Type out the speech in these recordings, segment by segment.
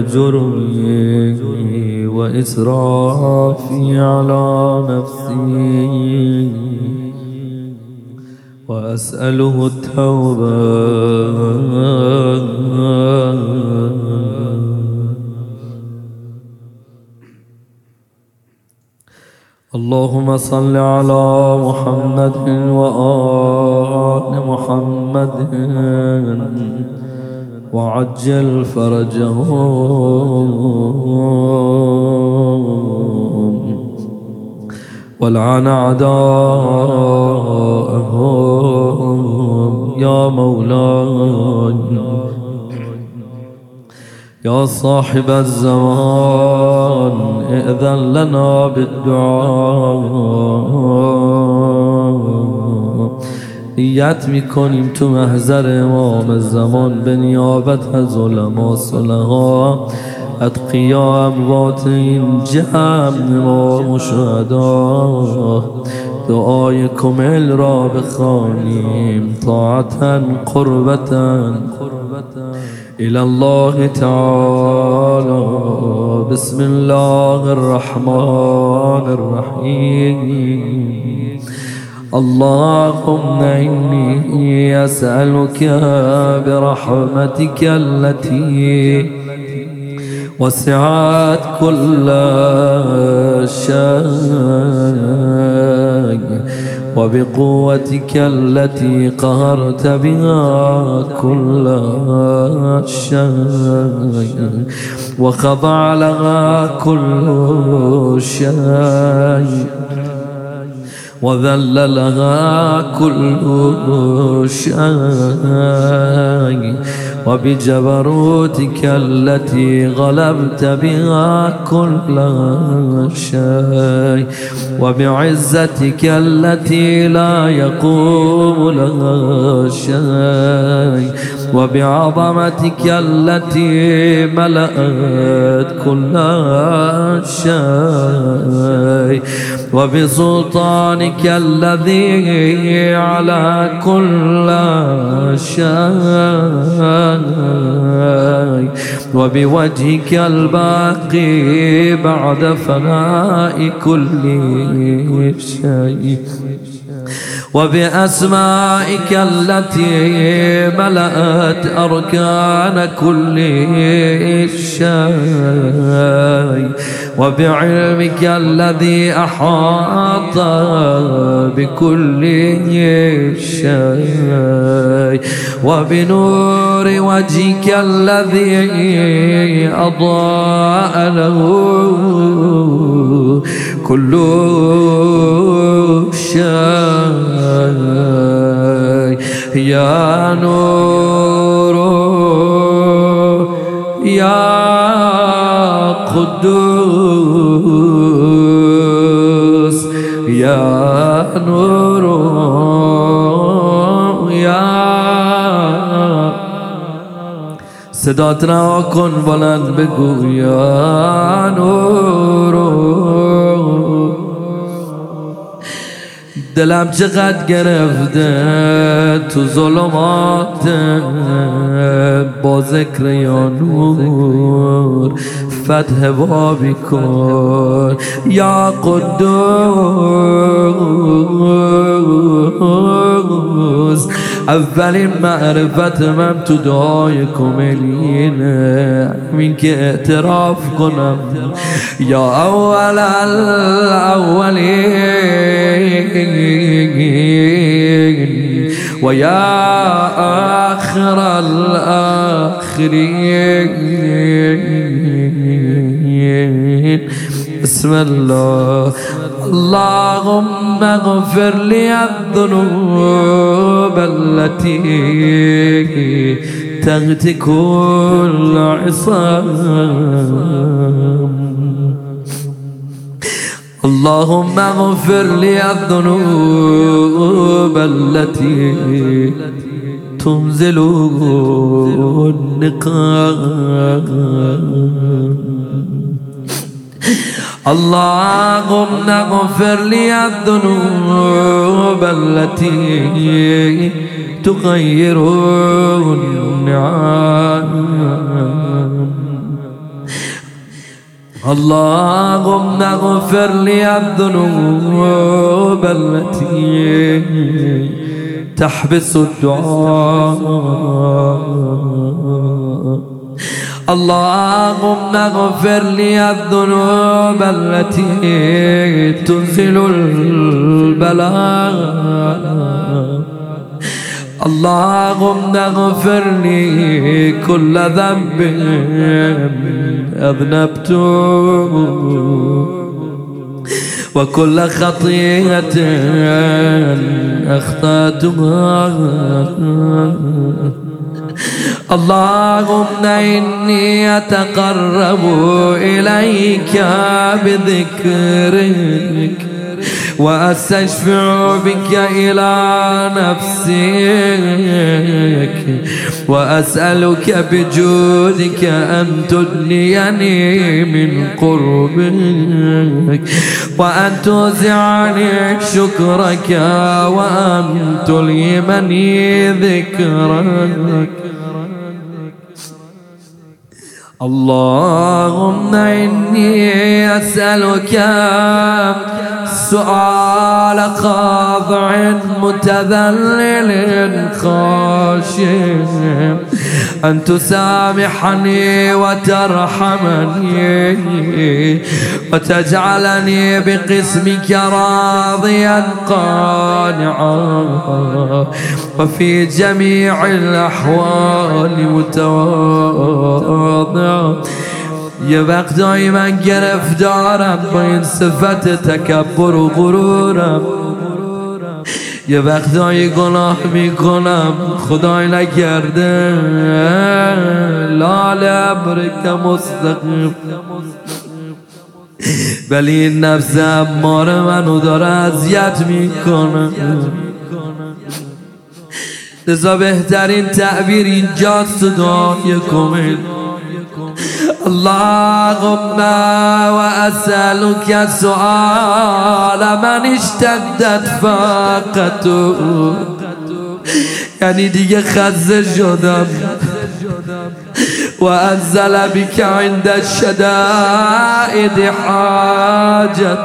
وجرمي وإسرافي على نفسي. وأسأله التوبة. اللهم صل على محمد وآل محمد. وعجل فرجهم والعن أعداءهم يا مولاي. يا صاحب الزمان ائذن لنا بالدعاء. نیت می‌کنیم تو محضر امام زمان. به نیابت از علما صلحا. اتقیا اموات این جمع ما مشهدا. دعای کمیل را بخوانیم. طاعة قربة. إلى الله تعالى بسم الله الرحمن الرحيم اللهم إني أسألك برحمتك التي وسعت كل شيء وبقوتك التي قهرت بها كل شيء وخضع لها كل شيء وذل لها كل شيء وبجبروتك التي غلبت بها كل شيء وبعزتك التي لا يقوم لها شيء وبعظمتك التي ملأت كل شيء وبسلطانك الذي على كل شيء وبوجهك الباقي بعد فناء كل شيء وبأسمائك التي ملأت أركان كل شيء وبعلمك الذي أحاط بكل شيء وبنور وجهك الذي أضاء له كل شيء. يا نور يا قدوس يا نور يا صدات را کن بلند بگو یا نور دلم چقدر گرفته تو ظلمات با ذکر یا نور فتح بابی کن. یا قدوس أولین معرفت من تو دعای کملینه همین که اعتراف کنم. یا اول الاولین و یا آخر الآخرین. بسم الله. اللهم اغفر لي الذنوب التي تغتي كل عصام اللهم اغفر لي الذنوب التي تنزل النقام. اللهم اغفر لي الذنوب التي تغير النعم اللهم اغفر لي الذنوب التي تحبس الدعاء. اللهم اغفر لي الذنوب التي تنزل البلاء. اللهم اغفر لي كل ذنب أذنبته. وكل خطيئة أخطأتها. اللهم إني أتقرب إليك بذكرك وأستشفع بك إلى نفسك وأسألك بجودك أن تدنيني من قربك وأن توزعني شكرك وأن تلهمني ذكرك اللهم إني أسألك سؤال خاضع متذلل خاشع. أن تسامحني وترحمني وتجعلني بقسمك راضيا قانعا. وفي جميع الأحوال متواضعا. یه وقتایی من گرفتارم با این صفت تکبر و غرورم. یه وقتایی گناه می‌کنم خدای نکرده. لال امرک مستقیم. ولی این نفس امار منو داره اذیت می‌کنه. لذا بهترین تعبیر اینجاست دعای کمیل اللهم وأسألك سؤال من اشتدت فاقته. يعني دیگه خزه شدم. وأنزل بك عند الشدائد حاجة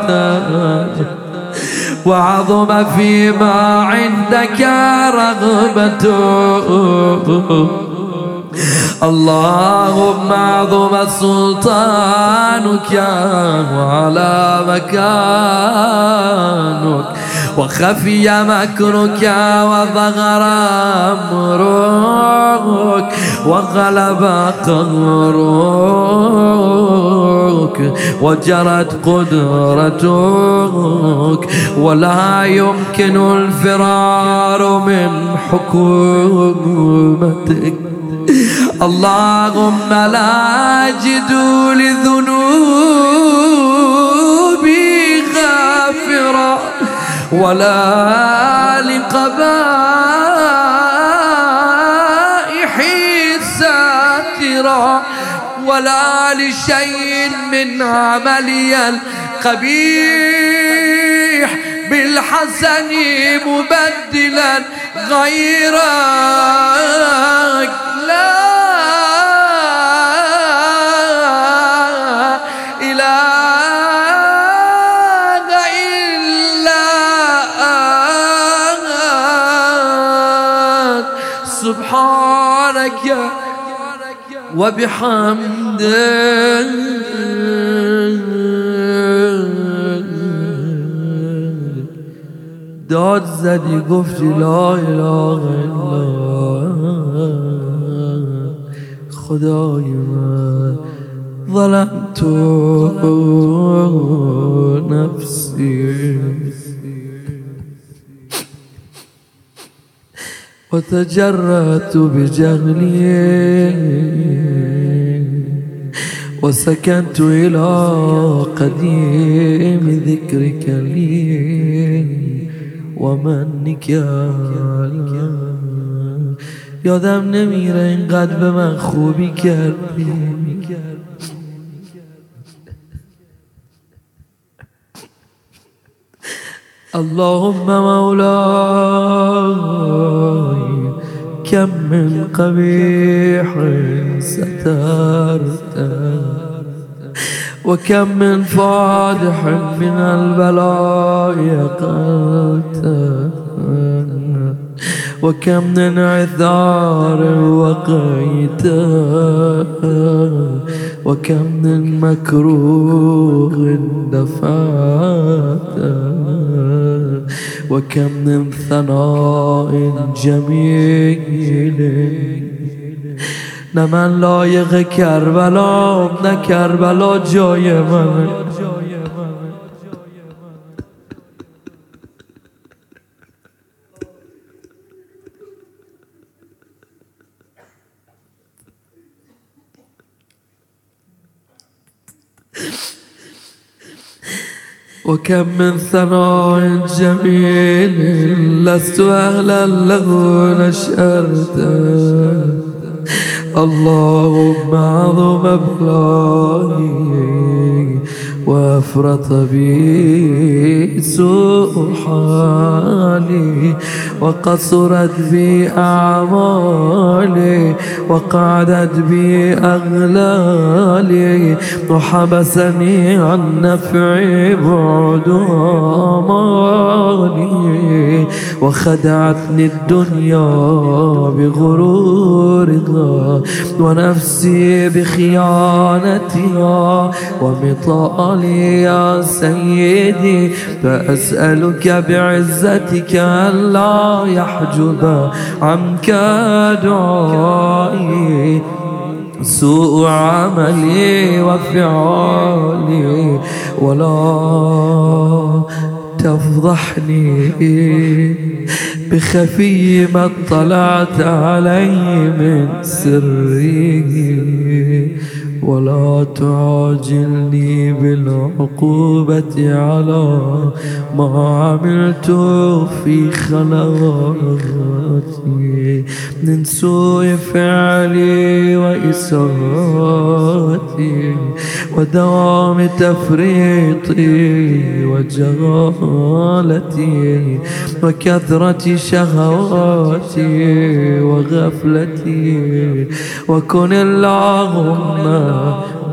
وعظم فيما عندك رغبته. اللهم عظم سلطانك وعلى مكانك وخفي مكرك وظهر أمرك وغلب قهرك وجرت قدرتك ولا يمكن الفرار من حكومتك اللهم لا أجد لذنوبي غافرا ولا لقبائحي ساترا ولا لشيء من عملي القبيح بالحسن مبدلا غيرك. لا سبحانك وبحمدك داد زدی گفتی لا اله الا خدای من ظلمت نفسی. وتجرأت بجهلي وسكنت إلى قديم ذكرك لي ومنك يا یادم نمیره اینقدر به من خوبی کردی اللهم مولاي كم من قبيح سترته وكم من فادح من البلاء قلته وكم من عثار وقيته وكم من مكروه دفعته وكم من ثناء جميل نه من لایق کربلا نه کربلا جای من. وكم من ثناء جميل لست أهلا له نشرته اللهم عظم بلائي وافرط بي سوء حالي وقصرت بي أعمالي وقعدت بي أغلالي وحبسني عن نفعي بعد آمالي وخدعتني الدنيا بغرورها ونفسي بخيانتها ومطالي يا سيدي فأسألك بعزتك ألا يحجب عنك دعائي. سوء عملي وفعالي ولا تفضحني. بخفي ما اطلعت علي من سري. ولا تعاجلني بالعقوبة على ما عملت في خلواتي. من سوء فعلي وإساءتي ودوام تفريطي وجهالتي وكثرة شهواتي وغفلتي. وكن اللهم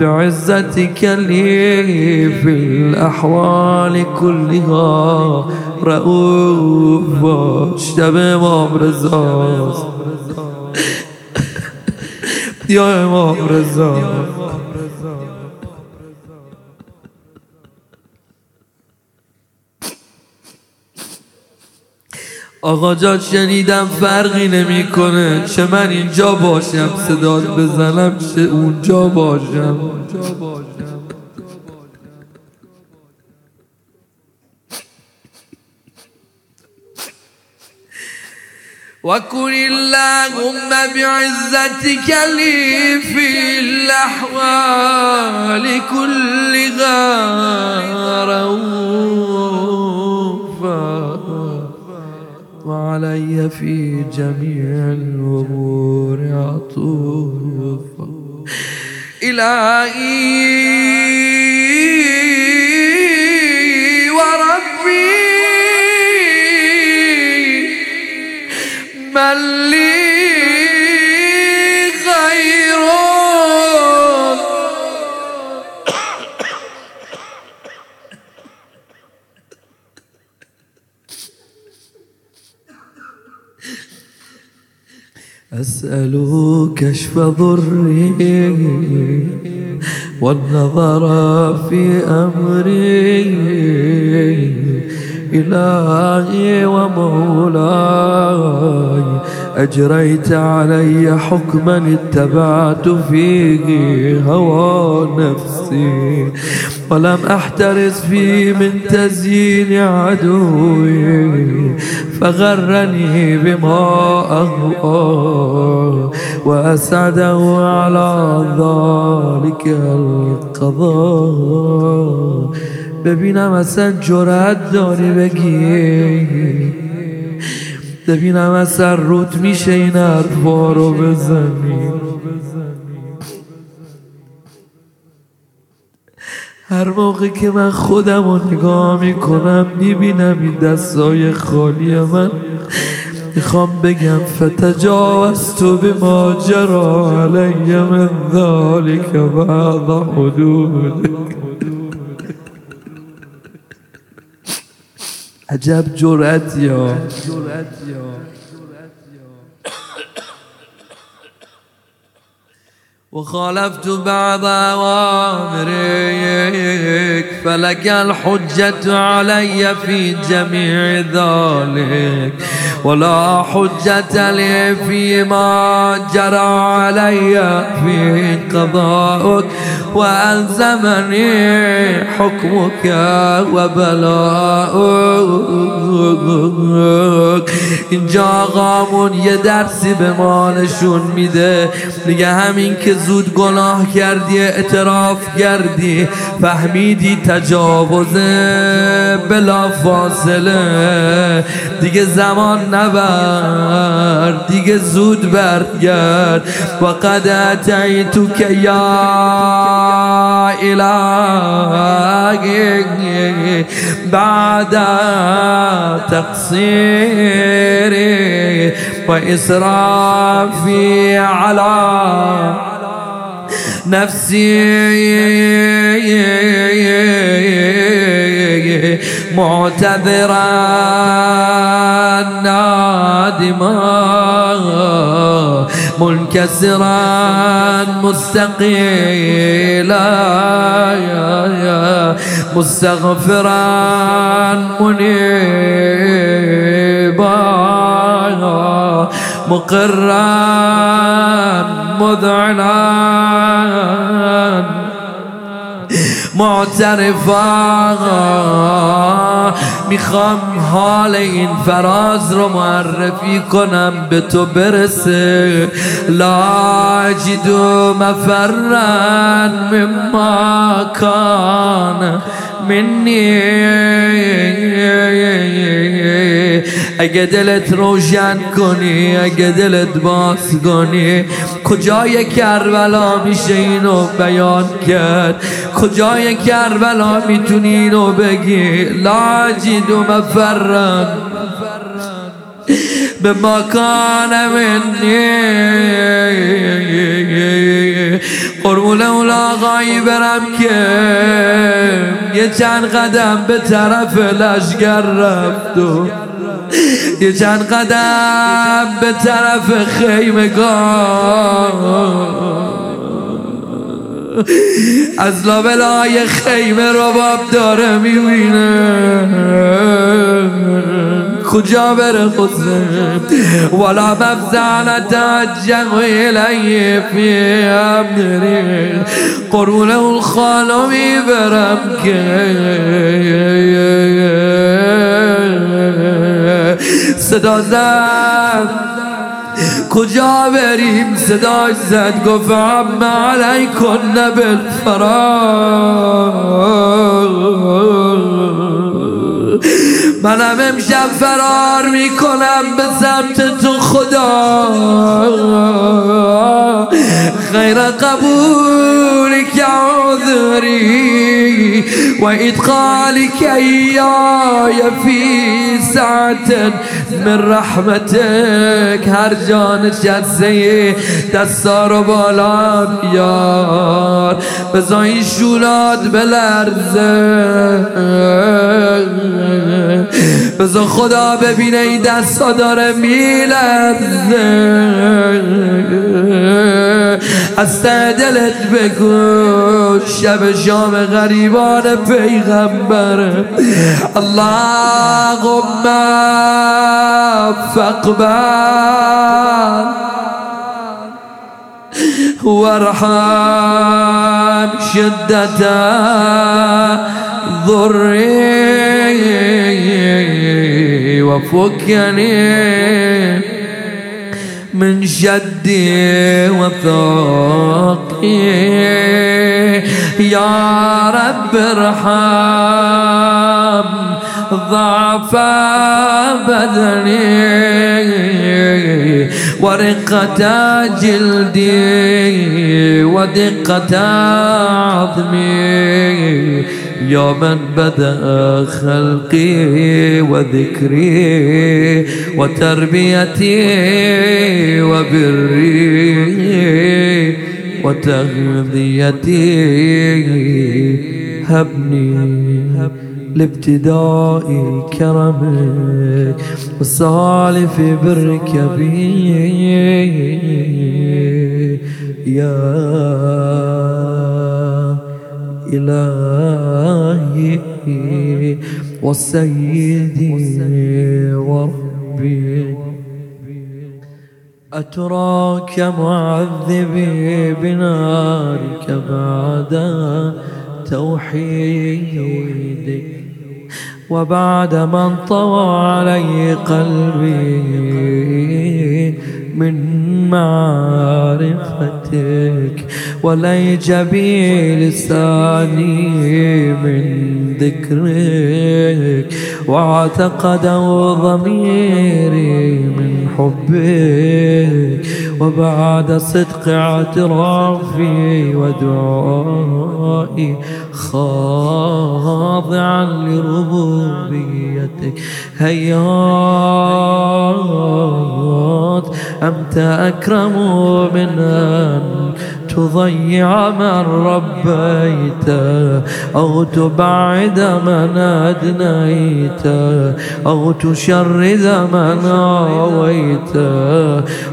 بعزتك لي في الأحوال كلها رؤوف شب امام رضا يا امام رضا آقا جان شنیدم فرقی نمی‌کنه. چه من اینجا باشم صدات بزنم چه اونجا باشم. وكن اللهم بعزتك لي في الأحوال كلها رؤوفا وعلي في جميع الأمور عطوفا إلهي وربي من لي أسأل كشف ضري والنظر في أمري إلهي ومولاي أجريت علي حكما اتبعت فيه هوى نفسي ولم أحترس فيه من تزيين عدوي فغرني بما أهوى وأسعده على ذلك القضاء. ببینم أصلا جرأت داری بگی ببینم اصلا روت میشه این حرفا رو بزنی. هر موقع که من خودم رو نگاه می‌کنم می‌بینم این دستای خالی من. می‌خوام بگم فتجاوز تو به ماجرا علی من ذالک بعض حدود عجب جرأت یا؟ وخالفت بعض أوامرك فلك الحجة علي في جميع ذلك. ولا حجة لي فيما جرى علي في قضاءك وألزمني حكمك وبلاؤك. اینجا آقامون یه درسی به ما نشون میده دیگه زود گناه کردی اعتراف کردی فهمیدی تجاوزه بلا فاصله. دیگه زمان نبر دیگه زود برگرد. و قد اتیتو که یا إلهي بعد تقصيري وإسرافي على نفسي. معتذرا نادما. منكسرا مستقيلا. مستغفرا منيبا. مقرا مذعنا معترفا می‌خوام حال این فراز رو معرفی کنم به تو برسه. لا أجد مفرا مما كان. مني اگه دلت روشن کنی اگه دلت باز کنی. کجای کربلا میشه اینو بیان کرد؟ کجای کربلا می‌تونی اینو بگی؟ لا جید و مفرم به مکان منی قربون اولا آقایی برم که یه چند قدم به طرف لشگر رفت و یه چند قدم به طرف خیمگان از لابلای خیمه رباب داره می‌بینه. کجا بره خسه ولا مفزعنا توجه الی فی امری قرون اون خانو می‌برم که صدا زد. کجا بریم؟ صداش زد. گفت عم علیکن بالفرار منم امشب فرار می‌کنم به سمت تو خدا. غیر قبول که وإدخالك إياي في ساعة من رحمتك هرجان جزي دستار بالان یار. بزاي شولاد بلرزه. بزا خدا ببینه این دستا داره میلرزه. استعدلت بگو شب شام غریبان پیغمبر. اللهم فاقبل وارحم شدة ضري وفكني. من شدي وثقي يا رب ارحم ضعف بدني ورقة جلدي ودقة عظمي. يا من بدأ خلقي وذكري. وتربيتي وبري وتغذيتي هبني لابتداء كرمك والصالف برك بي يا إلهي وسيدي أتراك معذبي بنارك بعد توحيدك وبعد من طوى علي قلبي من معرفتك وليج بي لساني من ذكرك. واعتقد ضميري من حبك وبعد صدق اعترافي ودعائي خاضعا لربوبيتك. هيات أنت أكرم من أن تضيع من ربيت أو تبعد من أدنيت أو تشرد من آويت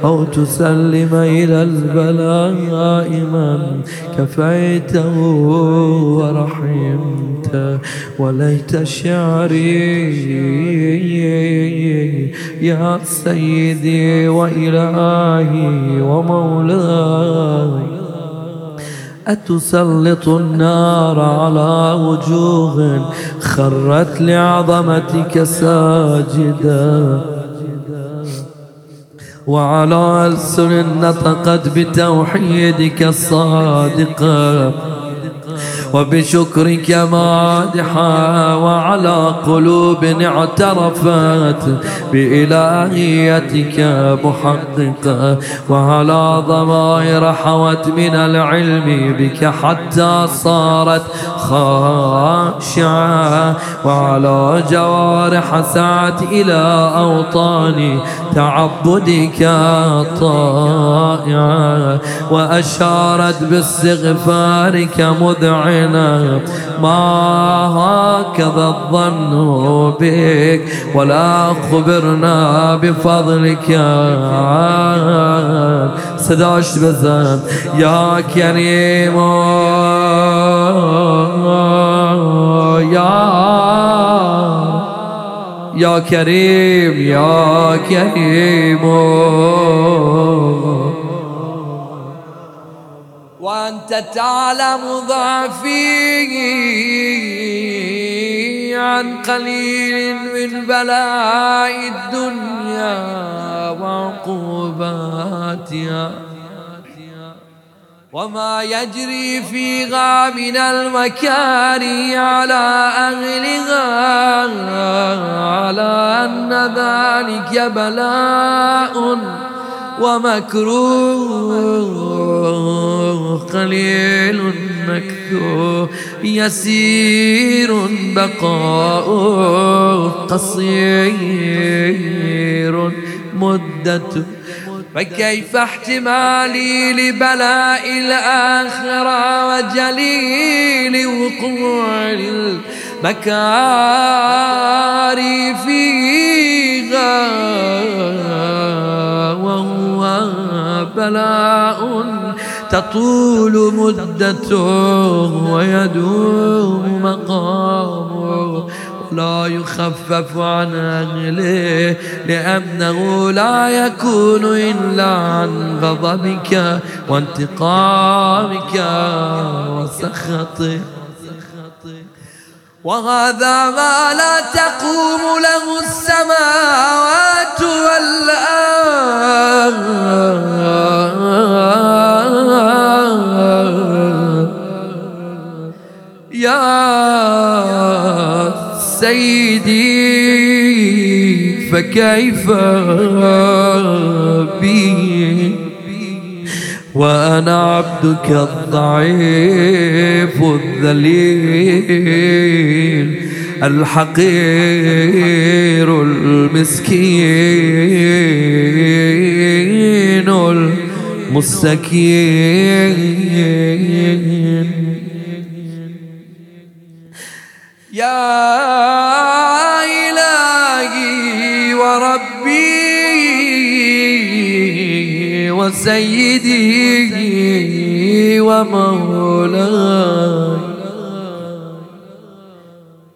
أو تسلم إلى البلاء من كفيته ورحمت. وليت شعري يا سيدي وإلهي ومولاي. أتسلط النار على وجوه خرت لعظمتك ساجدا. وعلى ألسن نطقت بتوحيدك الصادقة. وبشكرك مادحا وعلى قلوب اعترفت بإلهيتك محققة وعلى ضمائر حوت من العلم بك حتى صارت خاشعة وعلى جوارح سعت إلى أوطان تعبدك طائعة وأشارت باستغفارك مذعنة علينا ما هكذا الظن بك ولا خبرنا بفضلك صداش بزن يا كريم يا يا كريم يا كريم. وأنت تعلم ضعفي عن قليل من بلاء الدنيا وعقوباتها. وما يجري فيها من المكاري على أهلها على أن ذلك بلاء ومكروه قليل مكثور يسير بقاء قصير مدة. فكيف احتمالي لبلاء الآخرة وجليل وقوع المكاري فيها وهو بلاء تطول مدته ويدوم مقامه. لا يخفف عن أهله لأنه لا يكون إلا عن غضبك وانتقامك وسخطك. وهذا ما لا تقوم له السماوات والأرض. يا سيدي فكيف بي؟ وأنا عبدك الضعيف الذليل الحقير المسكين المستكين. يا إلهي وربي وسيدي ومولاي.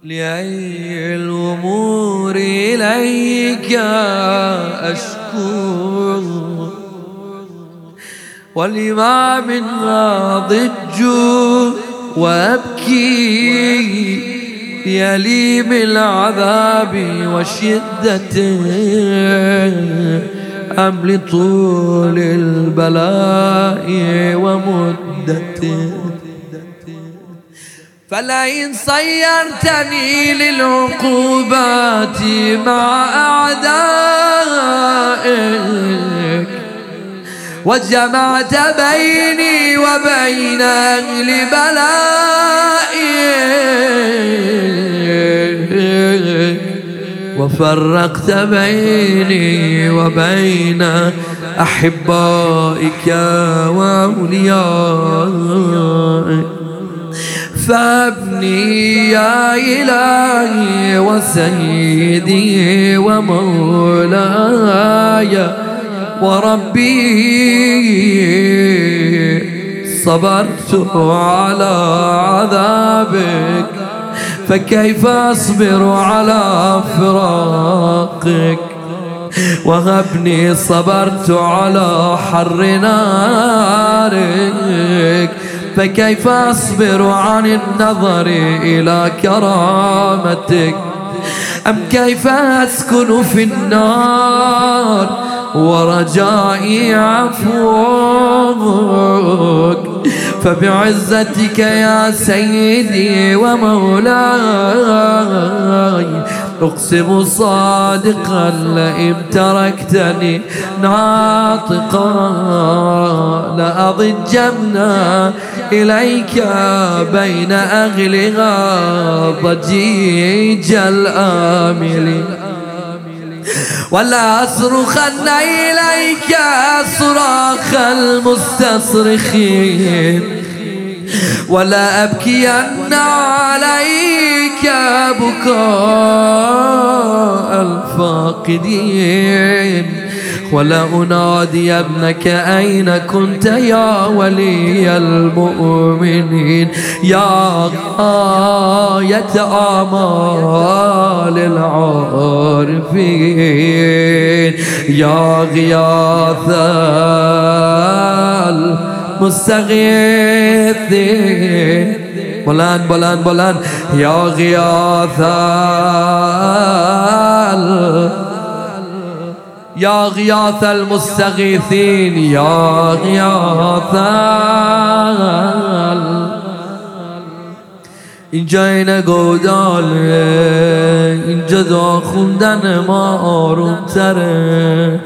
لأي الأمور إليك أشكو. ولما منها ضج وأبكي. يليم العذاب وشدته أم لطول البلاء ومدته فلئن صيرتني للعقوبات مع أعدائك وجمعت بيني وبين أهل بلائك وفرقت بيني وبين أحبائك وأوليائك فابني يا إلهي وسيدي ومولاي وربي صبرت على عذابك. فكيف أصبر على فراقك؟ وهبني صبرت على حر نارك. فكيف أصبر عن النظر إلى كرامتك؟ أم كيف أسكن في النار ورجائي عفوك؟ فبعزتك يا سيدي ومولاي أقسم صادقا لئن تركتني ناطقا لأضجن إليك بين أهلها ضجيج الآمل ولا أصرخن إليك صراخ المستصرخين. ولا أبكين عليك بكاء الفاقدين. ولا أنادي ابنك أين كنت يا ولي المؤمنين؟ يا غاية آمال العارفين. يا غياث المستغيثين. بلند بلند بلند. يا غياث يا غياث المستغيثين يا غياث اینجا اینه گوداله اینجا دا خوندن ما آروم تره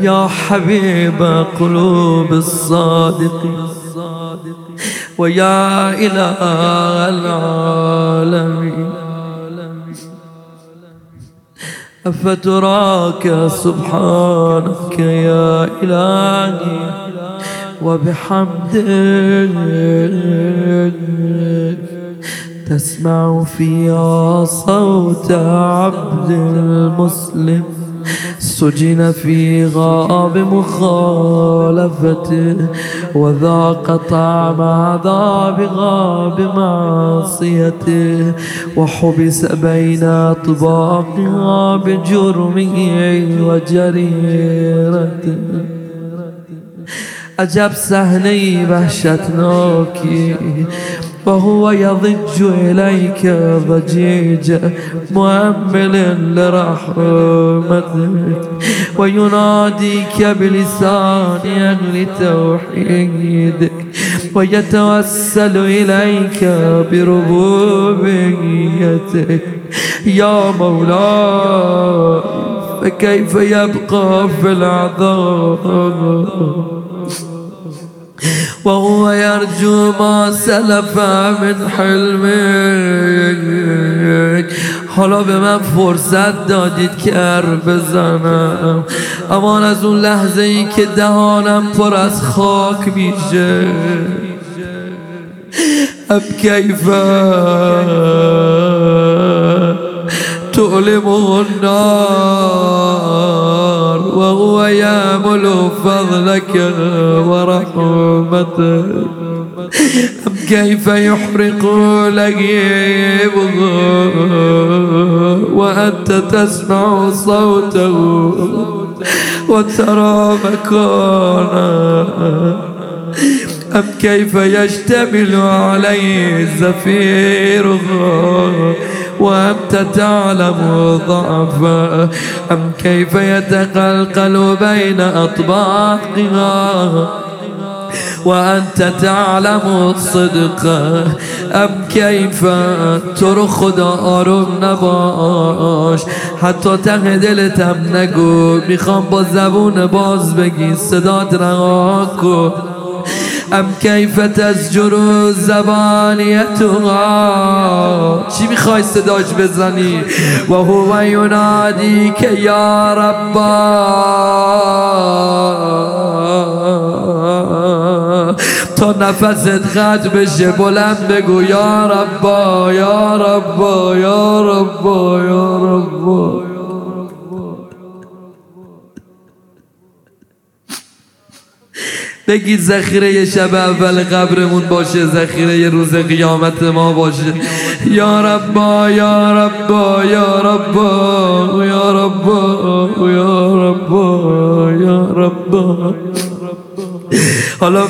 یا حبیب قلوب الصادقین و یا إله العالمین أفتراك سبحانك يا إلهي وبحمدك تسمع فيها صوت عبد المسلم سجن في غاب مخالفته وذاق طعم عذاب غاب معصيته وحبس بين أطباقها بجرمه وجريرته عجب صحنه وحشتناكي وهو يضج إليك ضجيجا مؤمل لرحمتك ويناديك بلسان أهل توحيدك ويتوسل إليك بربوبيتك يا مولاي فكيف يبقى في العذاب وهو يرجو ما سلف من حلمك حالا به من فرصت دادید که زار بزنم. امان از اون لحظه ای که دهانم پر از خاک میشه أم كيف تؤلمه النار وهو يأمل فضلك ورحمتك أم كيف يحرق لهيبه وأنت تسمع صوته وترى مكانه. أم كيف يشتمل عليه زفيره وأنت تعلم ضعفا. أم كيف يتقلقل بين أطباقها وأنت تعلم الصدق. أم كيف ترخد آروم نباش حتی ته دلتم نگو می‌خوام با زبون باز بگی صدات رها ام کیف تزجر زبانیتها چی می‌خوای صداش بزنی؟ و هو ینادی که یا ربا تا نفست قد بشه بلند بگو یا ربا یا ربا یا ربا یا ربا بگید ذخیره شب اول قبرمون باشه ذخیره روز قیامت ما باشه. یا ربا یا ربا یا ربا یا ربا یا ربا یا ربا.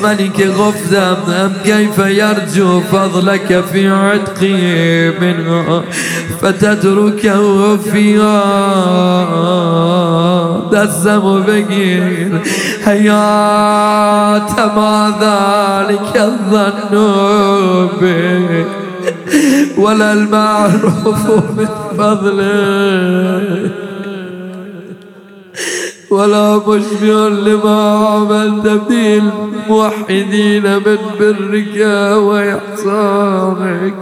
منی که گفتم ام کیف یرجو فضلك فی عتقی منها فتترکه فیها. دستمو بگیر. حیات ما ذلك الظن به. ولا المعروف من فضله. ولا مشبع لما عملت به الموحدين من برك وإحسانك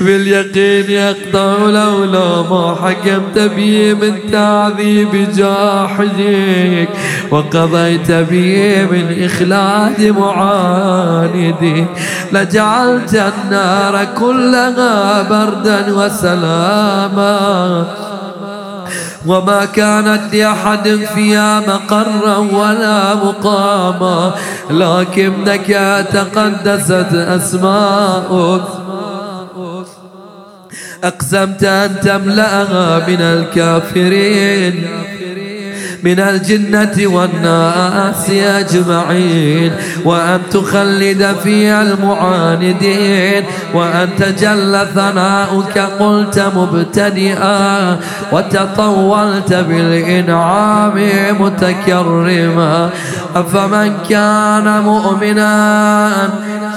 باليقين يقطع لولا ما حكمت به من تعذيب جاحدك. وقضيت به من إخلاد معاندك. لجعلت النار كلها بردا وسلاما. وما كانت لأحد فيها مقرا ولا مقاما لكنك تقدست أسماؤك. أقسمت أن تملأها من الكافرين. من الجنة والناس أجمعين وأن تخلد فيها المعاندين وأن تجل ثناؤك قلت مبتدئا وتطولت بالإنعام متكرما. أفمن كان مؤمنا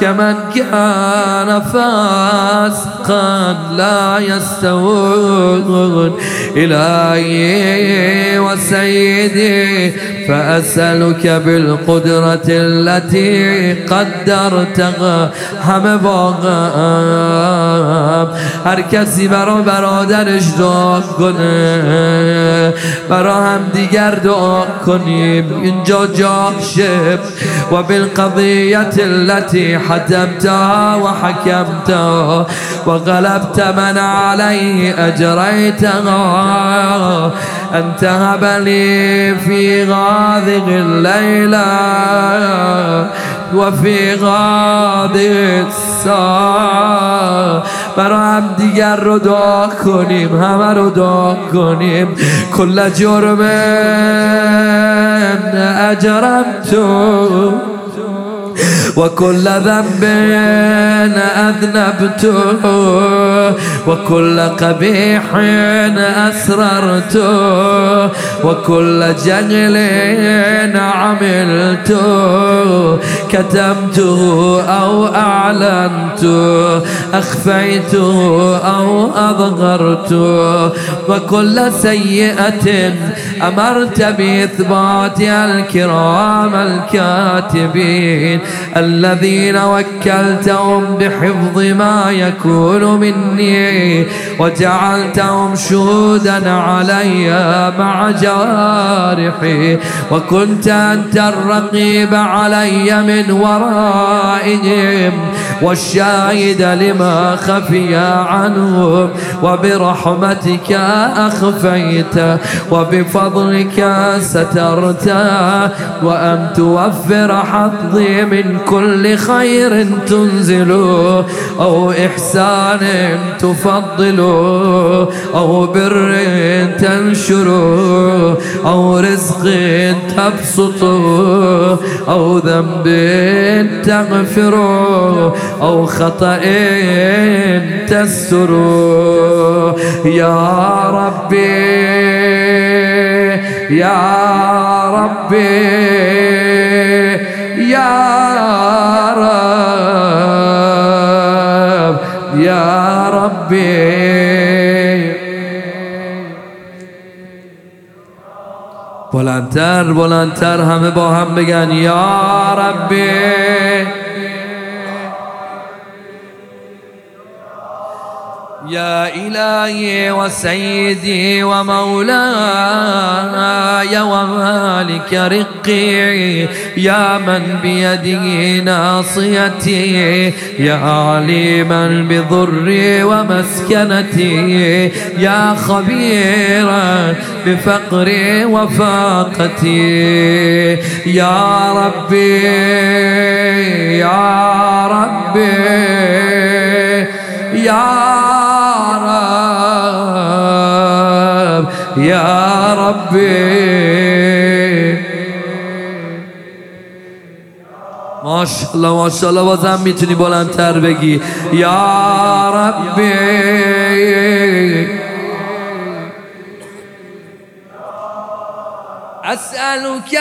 كمن كان فاسقا لا يستوون إلهي وسيدي فأسألك بالقدرة التي قدرتها واقعا هر کسی برا برادرش دعا کنه برا هم دیگر دعا کنیم. اینجا جاشه و بالقضیت التي حتمتها وحكمتها وغلبت من عليه أجريتها أن تهب لي في هذه الليلة وفي غاده الساعة. برا هم دیگر رو دعا کنیم همه رو دعا کنیم. کل جرم اجرم تو. وكل ذنب أذنبته وكل قبيح أسررته وكل جهل عملته. كتمته أو أعلنته أخفيته أو أظهرته. وكل سيئة أمرت بإثباتها الكرام الكاتبين. الذين وكلتهم بحفظ ما يكون مني وجعلتهم شهودا علي مع جوارحي وكنت أنت الرقيب علي من ورائهم والشاهد لما خفي عنهم وبرحمتك أخفيت وبفضلك سترت وأن توفر حظي من كل خير تنزل أو إحسان تفضل أو بر تنشر أو رزق تبسط أو ذنب تغفر أو خطأ تستره يا ربي يا ربي يا رب يا ربي. بلندتر بلندتر همه با هم بگن يا ربي يا إلهي وسيدي ومولاي ومالك رقي يا من بيده ناصيتي يا عليما بضري ومسكنتي يا خبيرا بفقري وفاقتي يا ربي يا ربي يا رب يا ربي. ماشاءالله ماشاءالله بازم می‌تونی بلندتر بگی. یا ربی. أسألك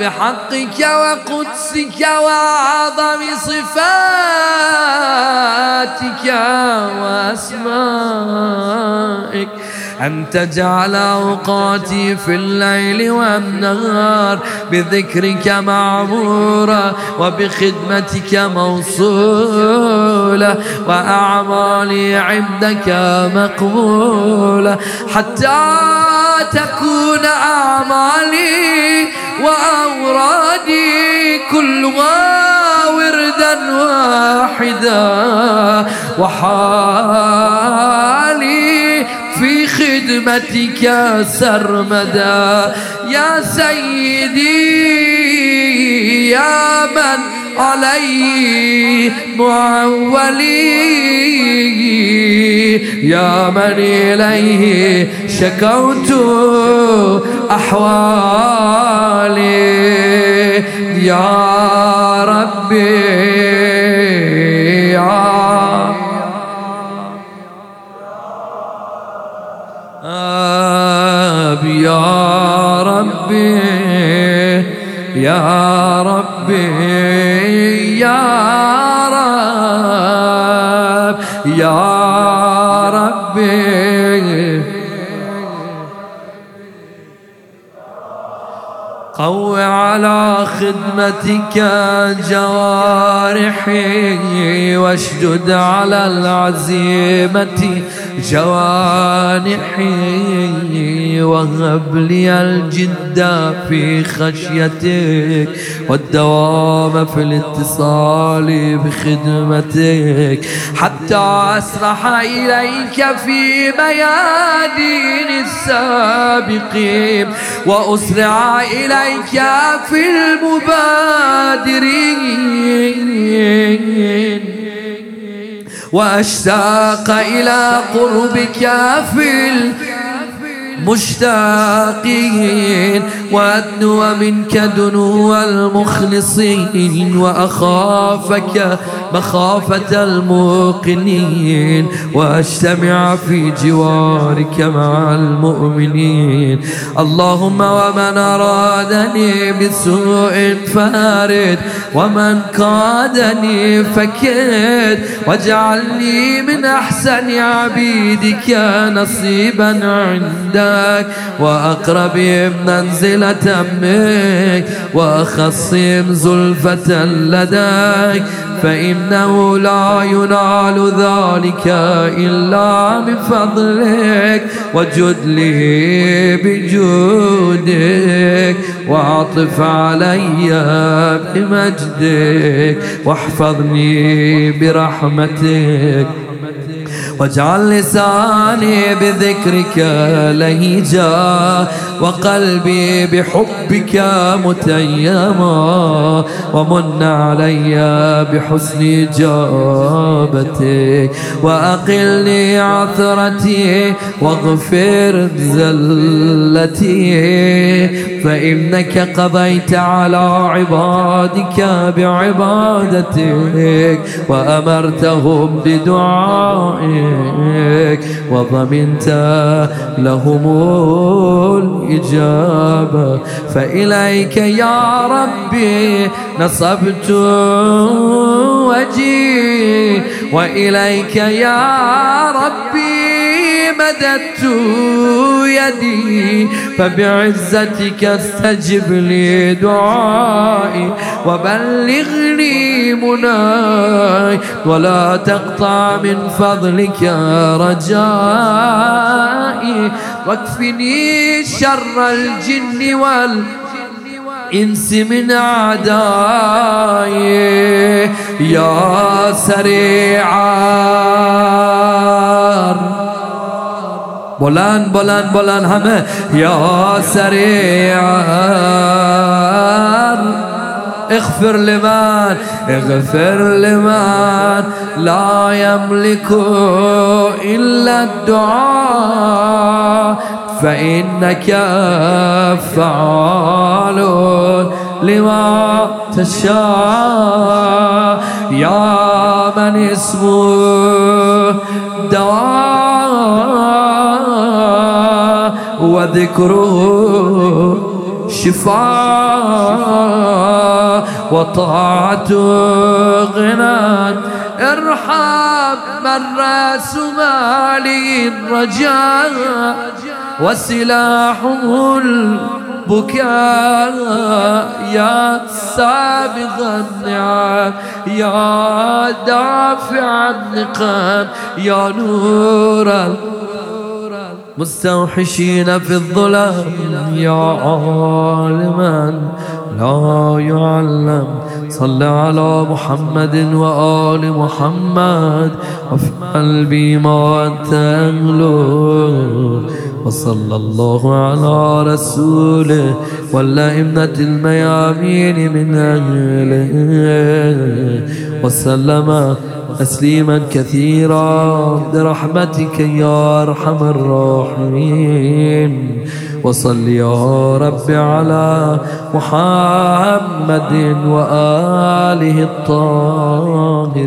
بحقك وقدسك وأعظم صفاتك وأسمائك. أن تجعل أوقاتي في الليل والنهار بذكرك معمورة وبخدمتك موصولة وأعمالي عندك مقبولة حتى تكون أعمالي وأورادي كلها وردا واحدا وحالي في خدمتك سرمدا يا سيدي يا من علي معولي. يا من إليه شكوت أحوالي. يا ربي يا ربي يا ربي يا رب يا ربي. قو على خدمتك جوارحي واشدد على العزيمة جوانحي وهب لي الجد في خشيتك والدوام في الاتصال بخدمتك. حتى أسرح إليك في ميادين السابقين. وأسرع إليك في المبادرين. وأشتاق إلى قربك في المشتاقين وأدنو منك دنو المخلصين وأخافك مخافة الموقنين وأجتمع في جوارك مع المؤمنين. اللهم ومن أرادني بسوء فارد ومن قادني فكد واجعلني من أحسن عبيدك نصيبا عندك وأقرب منزلة منك وأخصم زلفة لديك. فإنه لا ينال ذلك إلا بفضلك وجد لي بجودك. وعطف علي بمجدك واحفظني برحمتك. واجعل لساني بذكرك لهجا وقلبي بحبك متيما ومن علي بحسن إجابتك وأقلني عثرتي واغفر زلتي فإنك قضيت على عبادك بعبادتك وأمرتهم بدعائك وضمنت لهم الإجابة. فإليك يا ربي نصبت وجهي وإليك يا ربي مددت يدي. فبعزتك استجب لي دعائي. وبلغني مناي ولا تقطع من فضلك رجائي واكفني شر الجن والإنس من أعدائي يا سريع الرضا بلند بلند بلند همه. يا سريع الرضا اغفر لمن اغفر لمن لا يملك إلا الدعاء. فإنك فعال لما تشاء. يا من اسمه دواء وذكره شفاء وطاعته غنى. ارحم من راس مالي الرجاء وسلاحه البكاء يا سابغ النعم. يا دافع النقم يا نور مستوحشين في الظلام يا عالما لا يعلم. صل على محمد وآل محمد وفي قلبي ما أنت أهله وصلى الله على رسوله والأئمة الميامين من أهله. وسلم تسليما كثيرا برحمتك يا أرحم الراحمين. وصل يا رب على محمد وآله الطاهرين.